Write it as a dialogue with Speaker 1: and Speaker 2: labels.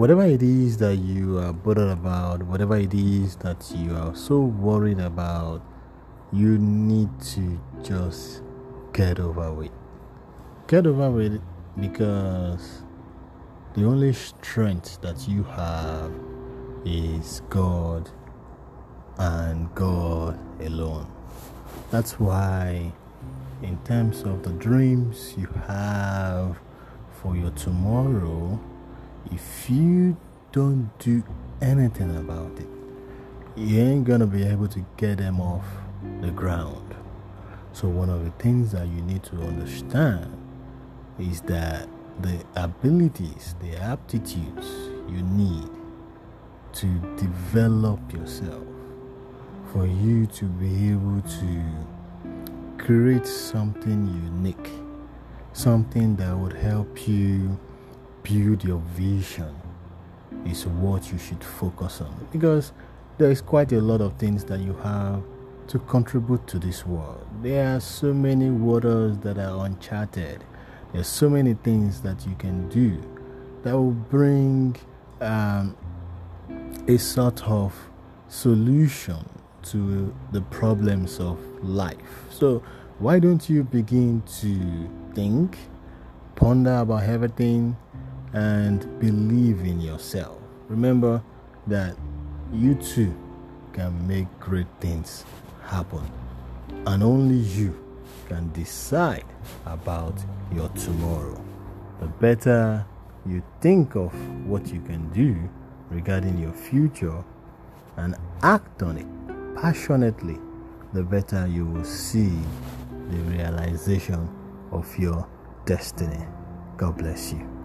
Speaker 1: whatever it is that you are bothered about, whatever it is that you are so worried about, you need to just get over it. Get over it because the only strength that you have is God and God alone. That's why, in terms of the dreams you have for your tomorrow, if you don't do anything about it, you ain't gonna be able to get them off the ground. So, one of the things that you need to understand is that the abilities, the aptitudes you need to develop yourself for you to be able to create something unique, something that would help you build your vision is what you should focus on because there is quite a lot of things that you have to contribute to this world. There are so many waters that are uncharted. There's so many things that you can do that will bring um, a sort of solution to the problems of life. So, why don't you begin to think, ponder about everything, and believe in yourself? Remember that you too can make great things happen, and only you can decide about your tomorrow. The better you think of what you can do regarding your future and act on it passionately, the better you will see the realization of your destiny. God bless you.